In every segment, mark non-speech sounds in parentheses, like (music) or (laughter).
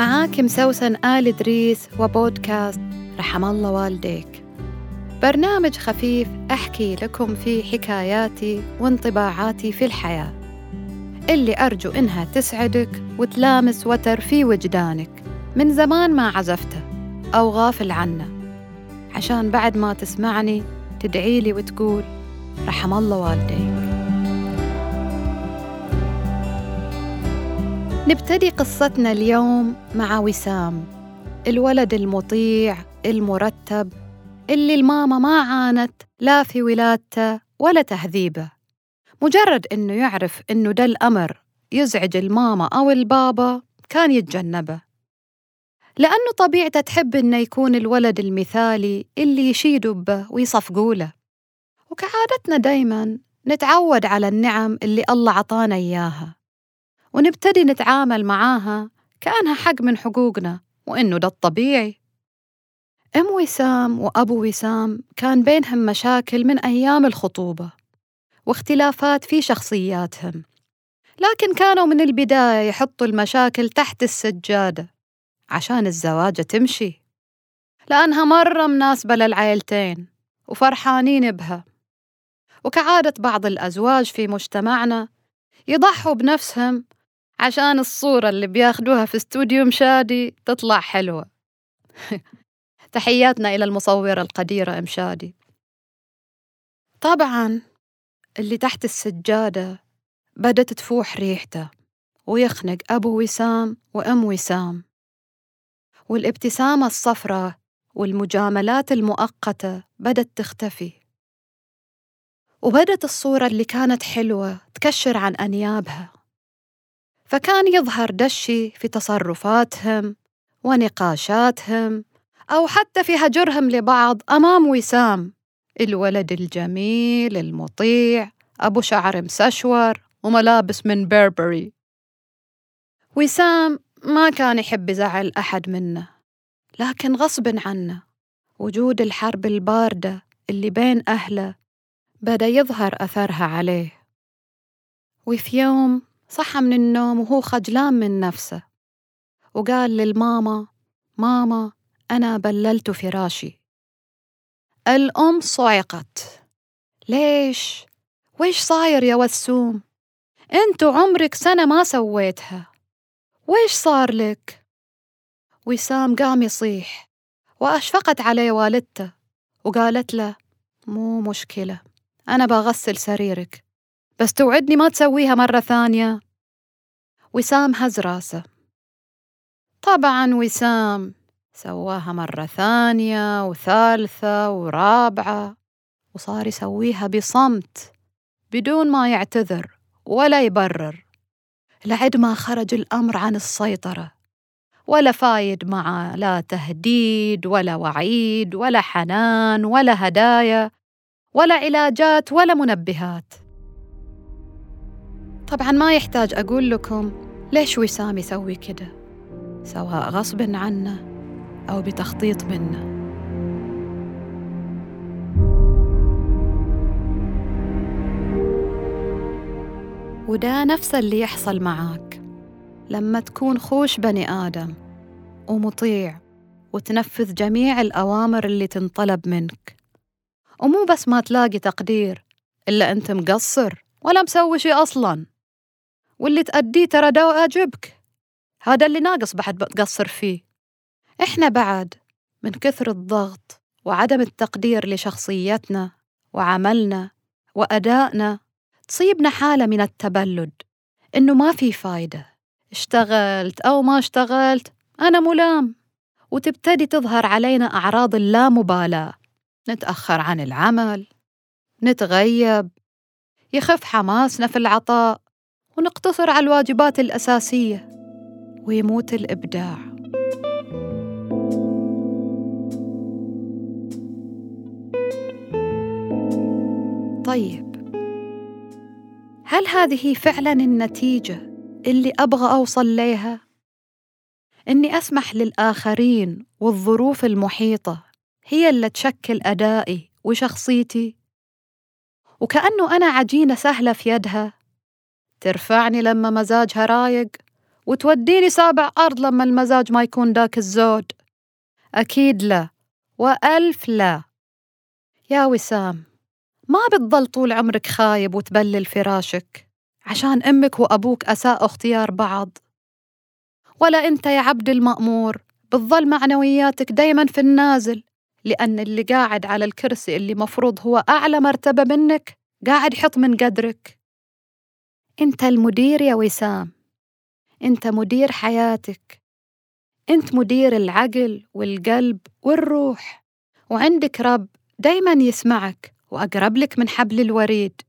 معاك مسوسن آل إدريس وبودكاست رحم الله والديك. برنامج خفيف أحكي لكم فيه حكاياتي وانطباعاتي في الحياة. اللي أرجو إنها تسعدك وتلامس وتر في وجدانك من زمان ما عزفته أو غافل عنه. عشان بعد ما تسمعني تدعيلي وتقول رحم الله والديك. نبتدي قصتنا اليوم مع وسام. الولد المطيع المرتب اللي الماما ما عانت لا في ولادته ولا تهذيبه. مجرد إنه يعرف إنه ده الأمر يزعج الماما أو البابا كان يتجنبه. لأنه طبيعته تحب إنه يكون الولد المثالي اللي يشيدوا به ويصفقوا له وكعادتنا دايما نتعود على النعم اللي الله عطانا إياها. ونبتدي نتعامل معاها كأنها حق من حقوقنا وإنه ده الطبيعي. أم وسام وأبو وسام كان بينهم مشاكل من أيام الخطوبة واختلافات في شخصياتهم لكن كانوا من البداية يحطوا المشاكل تحت السجادة عشان الزواجة تمشي. لأنها مرة مناسبة للعائلتين وفرحانين بها. وكعادة بعض الأزواج في مجتمعنا يضحوا بنفسهم عشان الصورة اللي بياخدوها في استوديو مشادي تطلع حلوة. (laughs) تحياتنا إلى المصورة القديرة مشادي. طبعا اللي تحت السجادة بدت تفوح ريحته ويخنق أبو وسام وأم وسام. والابتسامة الصفراء والمجاملات المؤقتة بدت تختفي. وبدت الصورة اللي كانت حلوة تكشر عن أنيابها. فكان يظهر دشي في تصرفاتهم ونقاشاتهم أو حتى في هجرهم لبعض أمام وسام الولد الجميل المطيع أبو شعر مسشور وملابس من بيربري وسام ما كان يحب يزعل أحد منه لكن غصب عنه وجود الحرب الباردة اللي بين أهله بدأ يظهر أثرها عليه. وفي يوم صحى من النوم وهو خجلان من نفسه وقال للماما ماما أنا بللت فراشي الأم صعقت ليش؟ ويش صاير يا وسوم؟ انتو عمرك سنة ما سويتها ويش صار لك؟ وسام قام يصيح وأشفقت عليه والدته وقالت له مو مشكلة أنا بغسل سريرك بس توعدني ما تسويها مرة ثانية. وسام هز راسه. طبعا وسام سواها مرة ثانية وثالثة ورابعة وصار يسويها بصمت بدون ما يعتذر ولا يبرر. لعد ما خرج الأمر عن السيطرة. ولا فايد معه لا تهديد ولا وعيد ولا حنان ولا هدايا ولا علاجات ولا منبهات. طبعا ما يحتاج أقول لكم ليش وسام يسوي كده سواء غصب عنه أو بتخطيط منه. وده نفس اللي يحصل معاك لما تكون خوش بني آدم ومطيع وتنفذ جميع الأوامر اللي تنطلب منك. ومو بس ما تلاقي تقدير إلا أنت مقصر ولا مسوي شي أصلاً. واللي تأديه ترى ده واجبك هذا اللي ناقص بعد بتقصر فيه. إحنا بعد من كثر الضغط وعدم التقدير لشخصيتنا وعملنا وأدائنا تصيبنا حالة من التبلد. إنه ما في فايدة. اشتغلت أو ما اشتغلت أنا ملام. وتبتدي تظهر علينا أعراض اللامبالاة. نتأخر عن العمل. نتغيب. يخف حماسنا في العطاء. ونقتصر على الواجبات الأساسية ويموت الإبداع طيب هل هذه فعلا النتيجة اللي أبغى أوصل ليها؟ إني أسمح للآخرين والظروف المحيطة هي اللي تشكل أدائي وشخصيتي وكأنه أنا عجينة سهلة في يدها ترفعني لما مزاجها رايق وتوديني سابع أرض لما المزاج ما يكون داك الزود. أكيد لا وألف لا. يا وسام ما بتضل طول عمرك خايب وتبلل فراشك عشان أمك وأبوك أساءوا اختيار بعض. ولا أنت يا عبد المأمور بتظل معنوياتك دايما في النازل لأن اللي قاعد على الكرسي اللي مفروض هو أعلى مرتبة منك قاعد يحط من قدرك. أنت المدير يا وسام. أنت مدير حياتك. أنت مدير العقل والقلب والروح. وعندك رب دايما يسمعك وأقرب لك من حبل الوريد.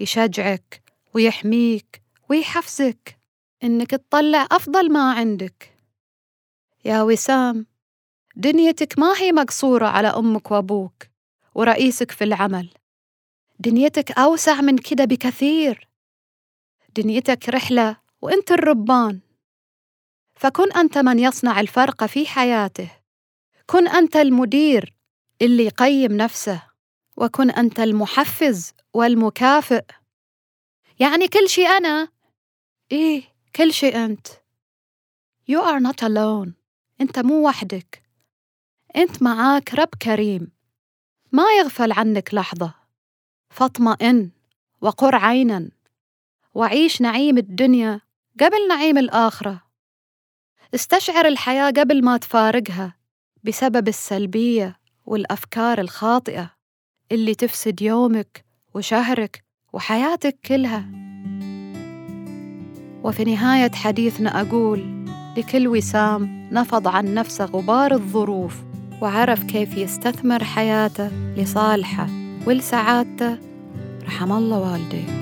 يشجعك ويحميك ويحفزك إنك تطلع أفضل ما عندك. يا وسام دنيتك ما هي مقصورة على أمك وأبوك ورئيسك في العمل. دنيتك أوسع من كده بكثير. دنيتك رحلة وأنت الربان. فكن أنت من يصنع الفرق في حياته. كن أنت المدير اللي يقيم نفسه وكن أنت المحفز والمكافئ. يعني كل شيء أنا. إيه كل شيء أنت. You are not alone. أنت مو وحدك. أنت معاك رب كريم. ما يغفل عنك لحظة. فاطمئن وقر عينا. وعيش نعيم الدنيا قبل نعيم الآخرة. استشعر الحياة قبل ما تفارقها بسبب السلبية والأفكار الخاطئة اللي تفسد يومك وشهرك وحياتك كلها. وفي نهاية حديثنا أقول لكل وسام نفض عن نفسه غبار الظروف وعرف كيف يستثمر حياته لصالحه ولسعادته. رحم الله والديك.